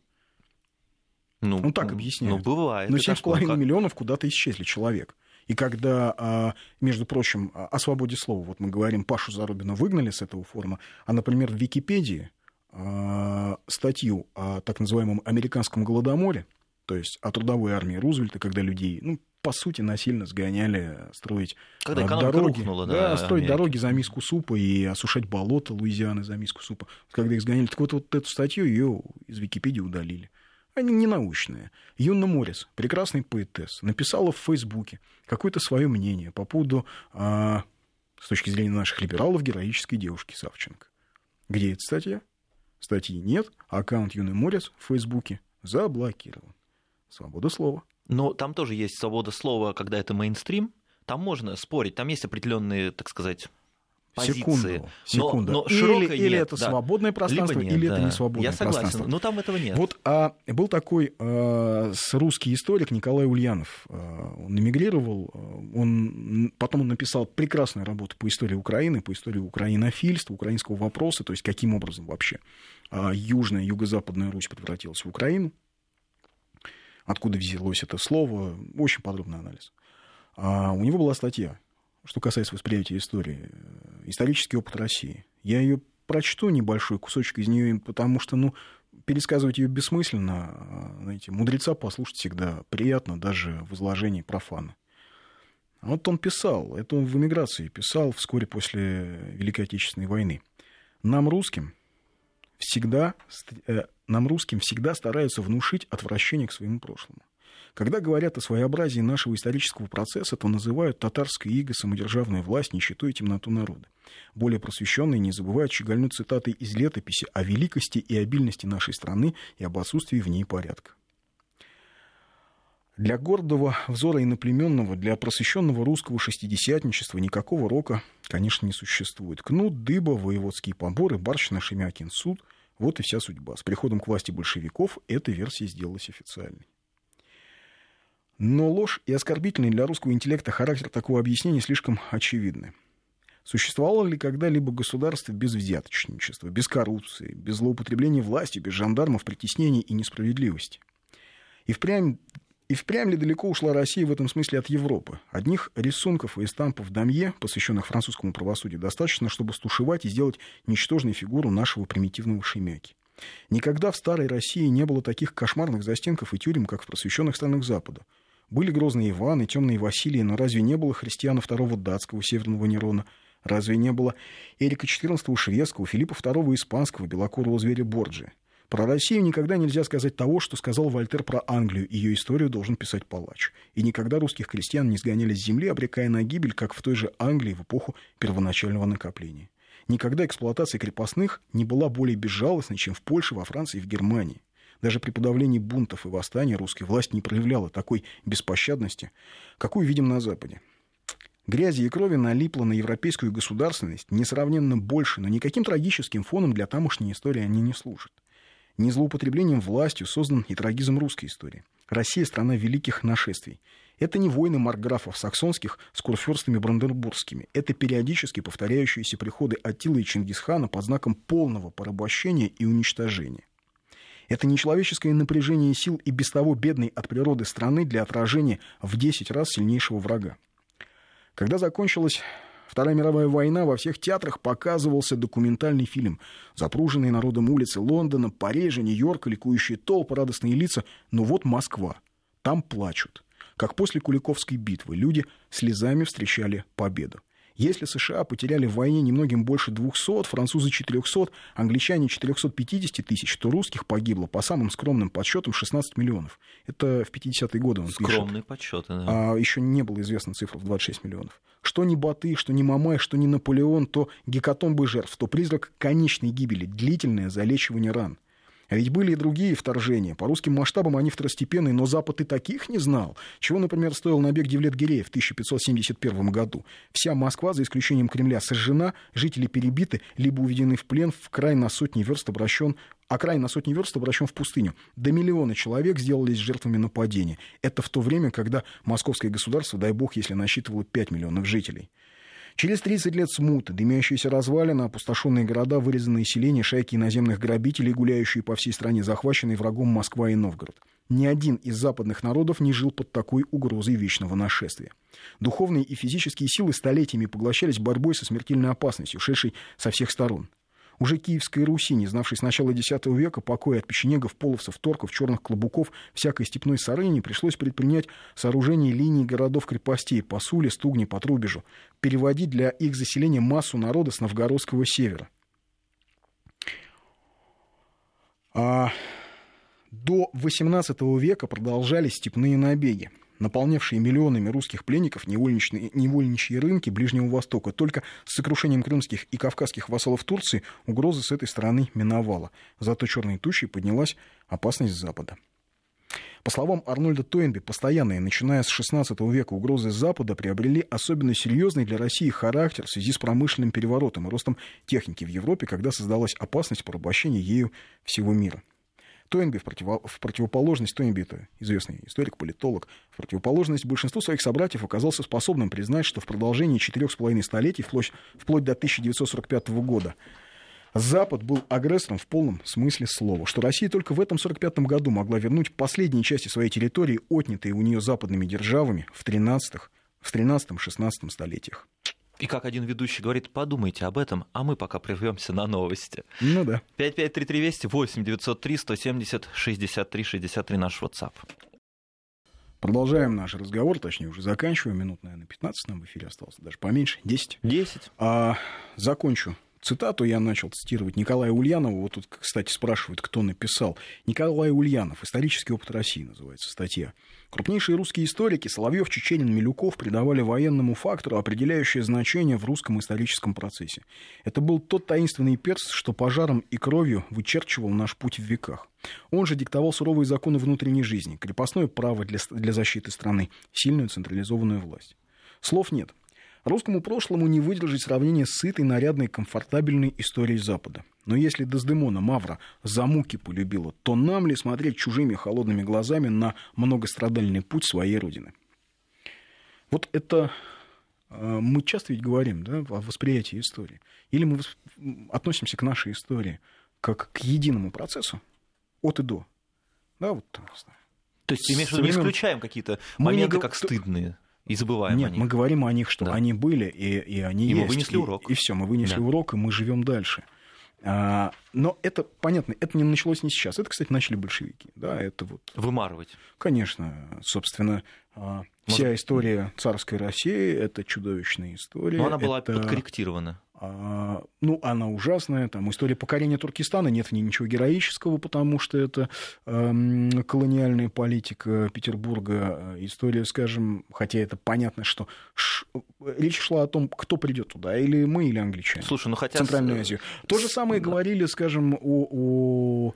Speaker 1: Ну, ну так объясняют.
Speaker 2: Ну, бывает.
Speaker 1: Но 7,5 миллионов куда-то исчезли человек. И когда, а, между прочим, о свободе слова, вот мы говорим, Пашу Зарубина выгнали с этого форума, а, например, в Википедии а, статью о так называемом американском голодоморе, то есть о трудовой армии Рузвельта, когда людей, ну, по сути, насильно сгоняли строить когда дороги, рухнула, да, да, строить Америки. дороги за миску супа и осушать болото Луизианы за миску супа. Когда их сгоняли, так вот, вот эту статью ее из Википедии удалили. Они не научные. Юна Моррис, прекрасный поэтесс, написала в Фейсбуке какое-то свое мнение по поводу, а, с точки зрения наших либералов, героической девушки Савченко. Где эта статья? Статьи нет, а аккаунт Юны Моррис в Фейсбуке заблокирован. Свобода слова.
Speaker 2: Но там тоже есть свобода слова, когда это мейнстрим. Там можно спорить, там есть определенные, так сказать, позиции.
Speaker 1: Секунду, секунду. Но, но или, нет, или это да. свободное пространство, нет, или да. это не свободное
Speaker 2: Я согласен,
Speaker 1: пространство.
Speaker 2: но там этого нет.
Speaker 1: Вот а, был такой а, русский историк Николай Ульянов. А, он эмигрировал, а, он, потом он написал прекрасную работу по истории Украины, по истории украинофильства, украинского вопроса, то есть каким образом вообще а, Южная, Юго-Западная Русь превратилась в Украину откуда взялось это слово, очень подробный анализ. А у него была статья, что касается восприятия истории, исторический опыт России. Я ее прочту небольшой кусочек из нее, потому что, ну, пересказывать ее бессмысленно, а, знаете, мудреца послушать всегда приятно, даже в изложении профана. Вот он писал, это он в эмиграции писал вскоре после Великой Отечественной войны. Нам, русским, всегда, э, нам, русским, всегда стараются внушить отвращение к своему прошлому. Когда говорят о своеобразии нашего исторического процесса, то называют татарское иго, самодержавная власть, нищету и темноту народа. Более просвещенные не забывают щегольнуть цитаты из летописи о великости и обильности нашей страны и об отсутствии в ней порядка. Для гордого взора иноплеменного, для просвещенного русского шестидесятничества никакого рока, конечно, не существует. Кнут, дыба, воеводские поборы, барщина, Шемякин, суд – вот и вся судьба. С приходом к власти большевиков эта версия сделалась официальной. Но ложь и оскорбительный для русского интеллекта характер такого объяснения слишком очевидны. Существовало ли когда-либо государство без взяточничества, без коррупции, без злоупотребления власти, без жандармов, притеснений и несправедливости? И впрямь и впрямь ли далеко ушла Россия в этом смысле от Европы? Одних рисунков и эстампов Дамье, посвященных французскому правосудию, достаточно, чтобы стушевать и сделать ничтожной фигуру нашего примитивного шемяки. Никогда в старой России не было таких кошмарных застенков и тюрем, как в просвещенных странах Запада. Были грозные Иваны, темные Василии, но разве не было христиана второго датского, северного Нерона? Разве не было Эрика XIV шведского, Филиппа II испанского, белокурого зверя Борджи? Про Россию никогда нельзя сказать того, что сказал Вольтер про Англию. Ее историю должен писать палач. И никогда русских крестьян не сгоняли с земли, обрекая на гибель, как в той же Англии в эпоху первоначального накопления. Никогда эксплуатация крепостных не была более безжалостной, чем в Польше, во Франции и в Германии. Даже при подавлении бунтов и восстаний русская власть не проявляла такой беспощадности, какую видим на Западе. Грязи и крови налипло на европейскую государственность несравненно больше, но никаким трагическим фоном для тамошней истории они не служат. Не злоупотреблением властью создан и трагизм русской истории. Россия – страна великих нашествий. Это не войны маркграфов саксонских с курфюрстами бранденбургскими. Это периодически повторяющиеся приходы Атилы и Чингисхана под знаком полного порабощения и уничтожения. Это нечеловеческое напряжение сил и без того бедной от природы страны для отражения в 10 раз сильнейшего врага. Когда закончилась Вторая мировая война, во всех театрах показывался документальный фильм. Запруженные народом улицы Лондона, Парижа, Нью-Йорка, ликующие толпы, радостные лица. Но вот Москва. Там плачут. Как после Куликовской битвы люди слезами встречали победу. Если США потеряли в войне немногим больше 200, французы 400, англичане 450 тысяч, то русских погибло, по самым скромным подсчетам, 16 миллионов. Это в 50-е годы он
Speaker 2: Скромные пишет. подсчеты, да.
Speaker 1: А еще не было известна цифра в 26 миллионов. Что ни Баты, что ни Мамай, что ни Наполеон, то гекатомбы жертв, то призрак конечной гибели, длительное залечивание ран. А ведь были и другие вторжения. По русским масштабам они второстепенные, но Запад и таких не знал. Чего, например, стоил набег Девлет-Гирея в 1571 году. Вся Москва, за исключением Кремля, сожжена, жители перебиты, либо уведены в плен, в край на сотни верст обращен а край на сотни верст обращен в пустыню. До миллиона человек сделались жертвами нападения. Это в то время, когда московское государство, дай бог, если насчитывало 5 миллионов жителей. Через 30 лет смуты, дымящиеся развалины, опустошенные города, вырезанные селения, шайки иноземных грабителей, гуляющие по всей стране, захваченные врагом Москва и Новгород. Ни один из западных народов не жил под такой угрозой вечного нашествия. Духовные и физические силы столетиями поглощались борьбой со смертельной опасностью, шедшей со всех сторон. Уже Киевской Руси, не знавшей с начала X века покоя от печенегов, половцев, торков, черных клобуков, всякой степной сарыни, пришлось предпринять сооружение линий городов-крепостей по Суле, Стугне, по Трубежу, переводить для их заселения массу народа с новгородского севера. А до XVIII века продолжались степные набеги наполнявшие миллионами русских пленников невольничные, невольничьи рынки Ближнего Востока. Только с сокрушением крымских и кавказских вассалов Турции угроза с этой стороны миновала. Зато черной тучей поднялась опасность Запада. По словам Арнольда Тойнби, постоянные, начиная с XVI века, угрозы Запада приобрели особенно серьезный для России характер в связи с промышленным переворотом и ростом техники в Европе, когда создалась опасность порабощения ею всего мира. Тойнби в, против... в противоположность, Тойнби это известный историк, политолог, в противоположность большинству своих собратьев оказался способным признать, что в продолжении четырех с половиной столетий, вплоть, вплоть до 1945 года, Запад был агрессором в полном смысле слова, что Россия только в этом 1945 году могла вернуть последние части своей территории, отнятые у нее западными державами в 13-16 столетиях.
Speaker 2: И как один ведущий говорит, подумайте об этом, а мы пока прервемся на новости.
Speaker 1: Ну да.
Speaker 2: 553320 8 903 170 63 63 наш WhatsApp.
Speaker 1: Продолжаем наш разговор, точнее, уже заканчиваем. Минут, наверное, 15 нам в эфире осталось, даже поменьше, 10.
Speaker 2: 10.
Speaker 1: А, закончу цитату я начал цитировать Николая Ульянова. Вот тут, кстати, спрашивают, кто написал. Николай Ульянов. «Исторический опыт России» называется статья. Крупнейшие русские историки Соловьев, Чеченин, Милюков придавали военному фактору определяющее значение в русском историческом процессе. Это был тот таинственный перст, что пожаром и кровью вычерчивал наш путь в веках. Он же диктовал суровые законы внутренней жизни, крепостное право для, для защиты страны, сильную централизованную власть. Слов нет. Русскому прошлому не выдержать сравнение с сытой, нарядной, комфортабельной историей Запада. Но если Дездемона Мавра за муки полюбила, то нам ли смотреть чужими холодными глазами на многострадальный путь своей Родины? Вот это э, мы часто ведь говорим да, о восприятии истории. Или мы относимся к нашей истории как к единому процессу от и до. Да, вот,
Speaker 2: не знаю. То есть, имеешь в виду, не исключаем какие-то моменты, не... как стыдные? И забываем
Speaker 1: Нет,
Speaker 2: о них.
Speaker 1: мы говорим о них, что да. они были, и, и они
Speaker 2: и
Speaker 1: есть.
Speaker 2: мы вынесли урок.
Speaker 1: И, и все, мы вынесли да. урок, и мы живем дальше. А, но это, понятно, это не началось не сейчас. Это, кстати, начали большевики. Да, это вот...
Speaker 2: Вымарывать.
Speaker 1: Конечно. Собственно, а, вся Может... история царской России – это чудовищная история.
Speaker 2: Но она была
Speaker 1: это...
Speaker 2: подкорректирована.
Speaker 1: А, ну, она ужасная. Там история покорения Туркестана, нет в ней ничего героического, потому что это э, колониальная политика Петербурга. История, скажем, хотя это понятно, что ш... речь шла о том, кто придет туда, или мы, или англичане.
Speaker 2: Слушай, ну хотя...
Speaker 1: Центральную Азию. То же самое да. говорили, скажем, о, о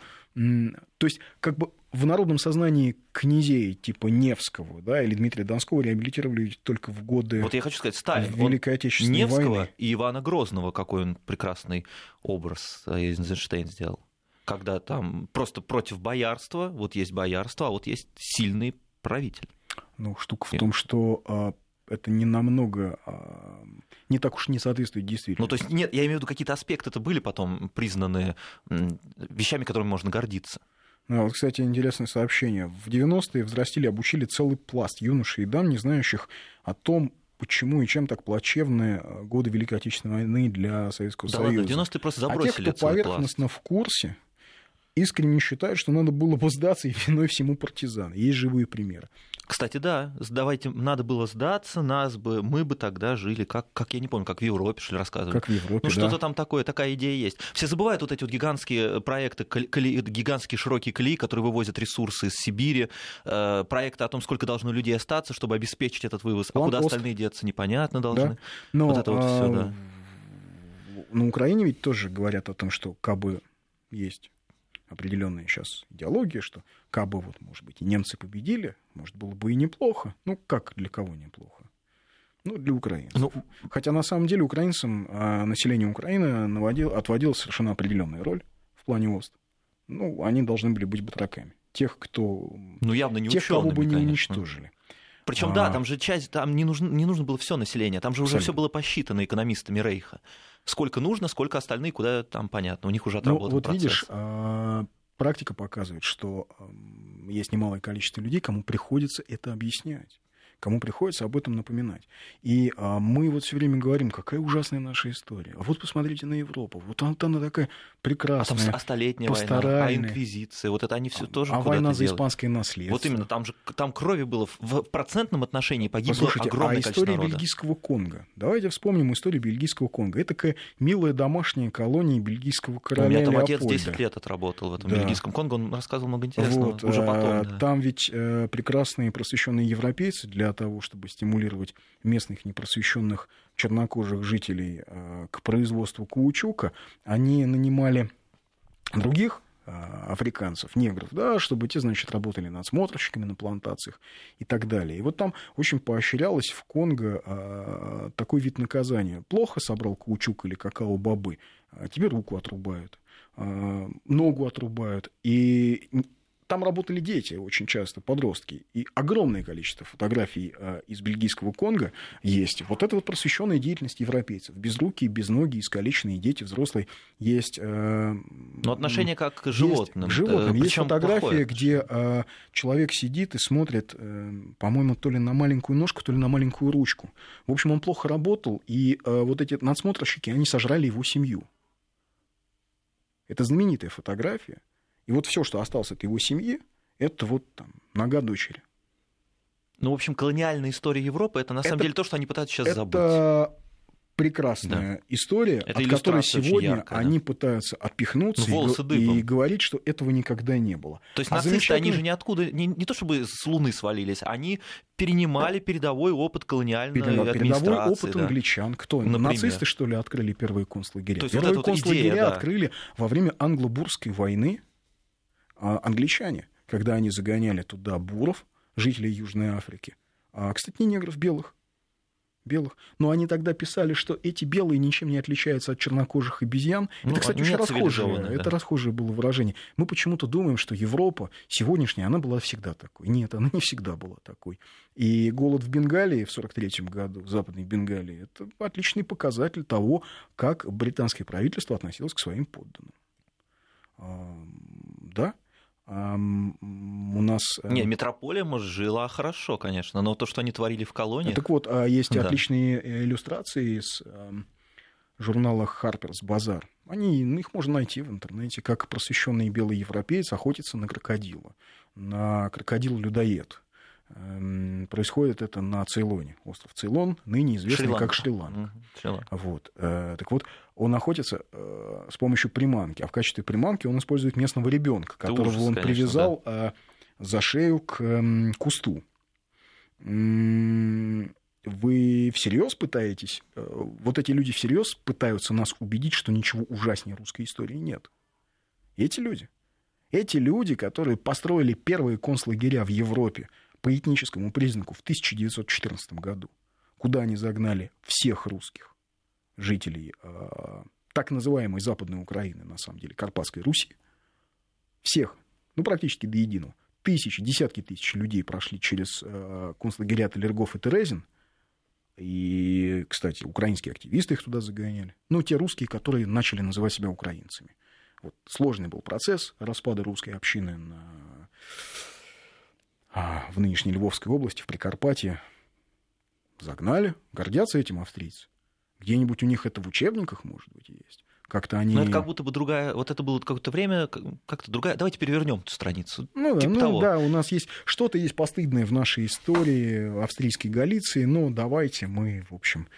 Speaker 1: то есть, как бы в народном сознании князей типа Невского да, или Дмитрия Донского реабилитировали только в годы
Speaker 2: Вот я хочу сказать, Сталин,
Speaker 1: Великой Отечественной
Speaker 2: Невского
Speaker 1: войны.
Speaker 2: и Ивана Грозного, какой он прекрасный образ Эйзенштейн сделал. Когда там просто против боярства, вот есть боярство, а вот есть сильный правитель.
Speaker 1: Ну, штука в том, что а, это не намного, а, не так уж не соответствует действительности.
Speaker 2: Ну, то есть, нет, я имею в виду, какие-то аспекты это были потом признаны вещами, которыми можно гордиться.
Speaker 1: Ну, вот, кстати, интересное сообщение. В 90-е взрастили, обучили целый пласт юношей и дам, не знающих о том, почему и чем так плачевны а, годы Великой Отечественной войны для Советского да Союза.
Speaker 2: Ладно, 90-е просто забросили
Speaker 1: А те, кто поверхностно
Speaker 2: пласт.
Speaker 1: в курсе, искренне считают, что надо было бы сдаться и виной всему партизан. Есть живые примеры.
Speaker 2: Кстати, да, давайте, надо было сдаться, нас бы, мы бы тогда жили, как, как я не помню, как в Европе, что ли, рассказывали.
Speaker 1: Как в Европе,
Speaker 2: Ну, что-то
Speaker 1: да.
Speaker 2: там такое, такая идея есть. Все забывают вот эти вот гигантские проекты, коли, гигантские широкие колеи, которые вывозят ресурсы из Сибири, э, проекты о том, сколько должно людей остаться, чтобы обеспечить этот вывоз,
Speaker 1: План
Speaker 2: а куда
Speaker 1: Ост.
Speaker 2: остальные деться, непонятно должны.
Speaker 1: Да. Но,
Speaker 2: вот это вот все,
Speaker 1: а,
Speaker 2: да.
Speaker 1: На Украине ведь тоже говорят о том, что кабы есть определенная сейчас идеология, что кабы, вот, может быть, и немцы победили, может, было бы и неплохо. Ну, как для кого неплохо? Ну, для украинцев.
Speaker 2: Ну,
Speaker 1: Хотя, на самом деле, украинцам, а, население Украины наводил, отводило совершенно определенная роль в плане ОСТ. Ну, они должны были быть батраками. Тех, кто...
Speaker 2: ну явно не
Speaker 1: тех, кого бы не
Speaker 2: конечно.
Speaker 1: уничтожили.
Speaker 2: Причем,
Speaker 1: А.
Speaker 2: да, там же часть, там не нужно, не нужно было все население, там же уже все
Speaker 1: Абсолютно.
Speaker 2: было посчитано экономистами Рейха. Сколько нужно, сколько остальные, куда там понятно, у них уже
Speaker 1: Ну,
Speaker 2: отработан
Speaker 1: вот
Speaker 2: процесс.
Speaker 1: видишь, а, практика показывает, что есть немалое количество людей, кому приходится это объяснять кому приходится об этом напоминать. И а, мы вот все время говорим, какая ужасная наша история. А вот посмотрите на Европу. Вот она, она такая
Speaker 2: А там
Speaker 1: прекрасная.
Speaker 2: а столетняя война, а инквизиция, вот это они все тоже
Speaker 1: а война за
Speaker 2: делают.
Speaker 1: испанское наследство.
Speaker 2: Вот именно, там же там крови было в, процентном отношении погибло
Speaker 1: Послушайте,
Speaker 2: огромное
Speaker 1: а история
Speaker 2: народа.
Speaker 1: бельгийского Конго. Давайте вспомним историю бельгийского Конго. Это такая милая домашняя колония бельгийского
Speaker 2: У
Speaker 1: короля
Speaker 2: меня там отец
Speaker 1: Леопольда.
Speaker 2: 10 лет отработал в этом
Speaker 1: Да.
Speaker 2: бельгийском Конго, он рассказывал много интересного
Speaker 1: Вот,
Speaker 2: уже потом.
Speaker 1: а,
Speaker 2: да.
Speaker 1: Там ведь э, прекрасные просвещенные европейцы для того, чтобы стимулировать местных непросвещенных чернокожих жителей э, к производству каучука, они нанимали других э, африканцев, негров, да, чтобы те, значит, работали надсмотрщиками на плантациях и так далее. И вот там очень поощрялось в Конго э, такой вид наказания. Плохо собрал каучук или какао-бобы, а тебе руку отрубают, ногу отрубают. И там работали дети очень часто, подростки. И огромное количество фотографий э, из бельгийского Конго есть. Вот это вот просвещенная деятельность европейцев. Без руки, без ноги, искалеченные дети, взрослые. Есть... Э,
Speaker 2: Но отношение как к
Speaker 1: есть
Speaker 2: животным.
Speaker 1: к животным.
Speaker 2: э,
Speaker 1: Есть
Speaker 2: причём
Speaker 1: фотография,
Speaker 2: плохое.
Speaker 1: где человек сидит и смотрит, по-моему, то ли на маленькую ножку, то ли на маленькую ручку. В общем, он плохо работал, и вот эти надсмотрщики, они сожрали его семью. Это знаменитая фотография. И вот все, что осталось от его семьи, это вот там нога дочери.
Speaker 2: Ну, в общем, колониальная история Европы это на самом
Speaker 1: Это-
Speaker 2: деле то, что они пытаются сейчас забыть.
Speaker 1: Это прекрасная история,
Speaker 2: Это
Speaker 1: от которой сегодня
Speaker 2: яркая, да.
Speaker 1: они пытаются отпихнуться
Speaker 2: Ну,
Speaker 1: и
Speaker 2: дыбом.
Speaker 1: и говорить, что этого никогда не было.
Speaker 2: То есть
Speaker 1: А
Speaker 2: нацисты, они
Speaker 1: замечательный-
Speaker 2: же ниоткуда, не, не то чтобы с Луны свалились, они перенимали передовой опыт колониальной администрации.
Speaker 1: передовой опыт
Speaker 2: да.
Speaker 1: англичан. Кто?
Speaker 2: Например.
Speaker 1: Нацисты, что ли, открыли первые концлагеря?
Speaker 2: То есть
Speaker 1: первые
Speaker 2: вот
Speaker 1: концлагеря
Speaker 2: идея, да.
Speaker 1: открыли во время англо-бурской войны англичане, когда они загоняли туда буров, жителей Южной Африки. А, кстати, не негров, белых. Белых. Но они тогда писали, что эти белые ничем не отличаются от чернокожих обезьян.
Speaker 2: Ну,
Speaker 1: это, кстати, очень расхожее,
Speaker 2: цивилизованные,
Speaker 1: это
Speaker 2: да.
Speaker 1: расхожее было выражение. Мы почему-то думаем, что Европа сегодняшняя, она была всегда такой. Нет, она не всегда была такой. И голод в Бенгалии в 43 году, в Западной Бенгалии, это отличный показатель того, как британское правительство относилось к своим подданным. А, Да, А, у нас... э,
Speaker 2: Не, метрополия, жила хорошо, конечно, но то, что они творили в колониях...
Speaker 1: Так вот, а есть
Speaker 2: Да.
Speaker 1: отличные э, иллюстрации из журнала Harper's Bazaar. Они, их можно найти в интернете, как просвещенный белый европеец охотится на крокодила, на крокодил-людоед. Эм, Происходит это на Цейлоне. Остров Цейлон, ныне известный
Speaker 2: Шри-Ланка.
Speaker 1: как Шри-Ланка.
Speaker 2: Шри-Ланка.
Speaker 1: Вот. э, Так вот, он охотится э, с помощью приманки, а в качестве приманки он использует местного ребенка, которого
Speaker 2: ужас,
Speaker 1: он
Speaker 2: конечно,
Speaker 1: привязал э, за шею к эм, кусту. Вы всерьез пытаетесь, вот эти люди всерьез пытаются нас убедить, что ничего ужаснее русской истории нет. Эти люди, эти люди, которые построили первые концлагеря в Европе по этническому признаку в 1914 году, куда они загнали всех русских жителей э, так называемой Западной Украины, на самом деле, Карпатской Руси, всех, ну, практически до единого, тысячи, десятки тысяч людей прошли через концлагеря Талергов и Терезин. И, кстати, украинские активисты их туда загоняли. Ну, те русские, которые начали называть себя украинцами. Вот сложный был процесс распада русской общины на... в нынешней Львовской области, в Прикарпатье. Загнали, гордятся этим австрийцы. Где-нибудь у них это в учебниках, может быть, есть. Как-то они...
Speaker 2: Ну, это как будто бы другая... Вот это было какое-то время, как-то другая... Давайте перевернем эту страницу.
Speaker 1: Ну, да,
Speaker 2: типа
Speaker 1: ну,
Speaker 2: того.
Speaker 1: да, у нас есть... Что-то есть постыдное в нашей истории австрийской Галиции, но давайте мы, в общем...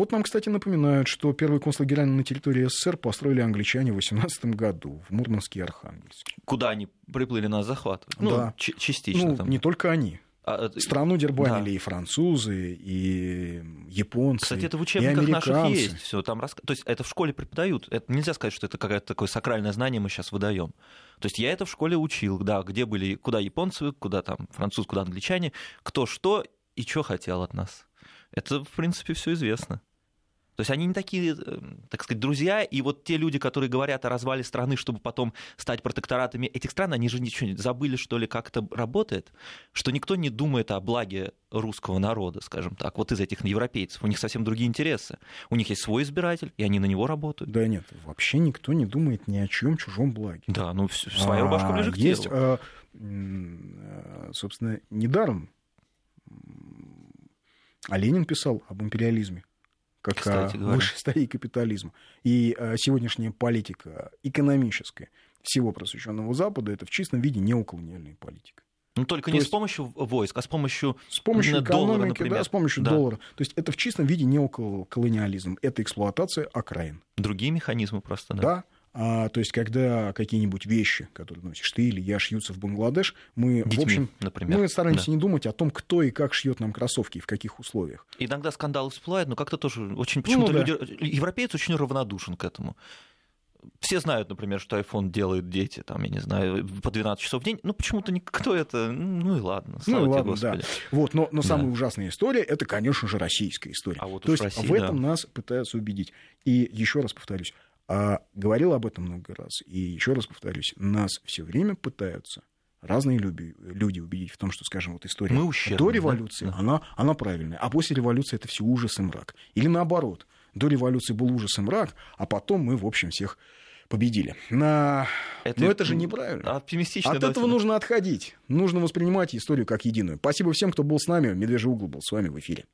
Speaker 1: Вот нам, кстати, напоминают, что первый концлагеря на территории СССР построили англичане в 18 году в Мурманске и Архангельске.
Speaker 2: Куда они приплыли нас захватывать? Ну,
Speaker 1: да.
Speaker 2: частично.
Speaker 1: Ну,
Speaker 2: там.
Speaker 1: не только они.
Speaker 2: А,
Speaker 1: Страну дербанили да. и французы, и японцы.
Speaker 2: Кстати, это в учебниках наших есть. Все там рас... То есть это в школе преподают. Это нельзя сказать, что это какое-то такое сакральное знание мы сейчас выдаем. То есть я это в школе учил, да, где были, куда японцы, куда там француз, куда англичане, кто что и что хотел от нас. Это, в принципе, все известно. То есть они не такие, э, так сказать, друзья, и вот те люди, которые говорят о развале страны, чтобы потом стать протекторатами этих стран, они же ничего не забыли, что ли, как это работает, что никто не думает о благе русского народа, скажем так, вот из этих европейцев. У них совсем другие интересы. У них есть свой избиратель, и они на него работают.
Speaker 1: Да нет, вообще никто не думает ни о чем чужом благе.
Speaker 2: Да, ну своя рубашка ближе к телу.
Speaker 1: Есть, а, а, собственно, недаром а Ленин писал об империализме как Кстати высшей стадии капитализма. И а, сегодняшняя политика экономическая всего просвещенного Запада это в чистом виде неоколониальная политика.
Speaker 2: Ну, только То не есть... с помощью войск, а с помощью
Speaker 1: С помощью экономики,
Speaker 2: доллара, например.
Speaker 1: да, с помощью да. доллара. То есть это в чистом виде неоколониализм. Это эксплуатация окраин.
Speaker 2: Другие механизмы просто, да.
Speaker 1: Да, а, то есть, когда какие-нибудь вещи, которые носишь ты или я, шьются в Бангладеш, мы,
Speaker 2: Детьми,
Speaker 1: в общем,
Speaker 2: например.
Speaker 1: мы стараемся
Speaker 2: да.
Speaker 1: не думать о том, кто и как шьет нам кроссовки и в каких условиях.
Speaker 2: Иногда скандалы всплывают, но как-то тоже очень почему-то ну, да. люди... Европеец очень равнодушен к этому. Все знают, например, что iPhone делают дети, там, я не знаю, по 12 часов в день. Ну, почему-то никто это... Ну и ладно, слава
Speaker 1: ну,
Speaker 2: тебе,
Speaker 1: ладно,
Speaker 2: Господи.
Speaker 1: Да. Вот, но, но самая да. ужасная история, это, конечно же, российская история.
Speaker 2: А вот
Speaker 1: То есть
Speaker 2: России,
Speaker 1: в этом
Speaker 2: да.
Speaker 1: нас пытаются убедить. И еще раз повторюсь, а говорил об этом много раз. И еще раз повторюсь, нас все время пытаются разные люди, люди убедить в том, что, скажем, вот история
Speaker 2: Мы ущербны,
Speaker 1: до революции,
Speaker 2: да?
Speaker 1: она, она правильная, а после революции это все ужас и мрак. Или наоборот, до революции был ужас и мрак, а потом мы, в общем, всех победили. На...
Speaker 2: Это...
Speaker 1: Но это же неправильно.
Speaker 2: Оптимистично.
Speaker 1: От этого нужно отходить. Нужно воспринимать историю как единую. Спасибо всем, кто был с нами. Медвежий угол был с вами в эфире.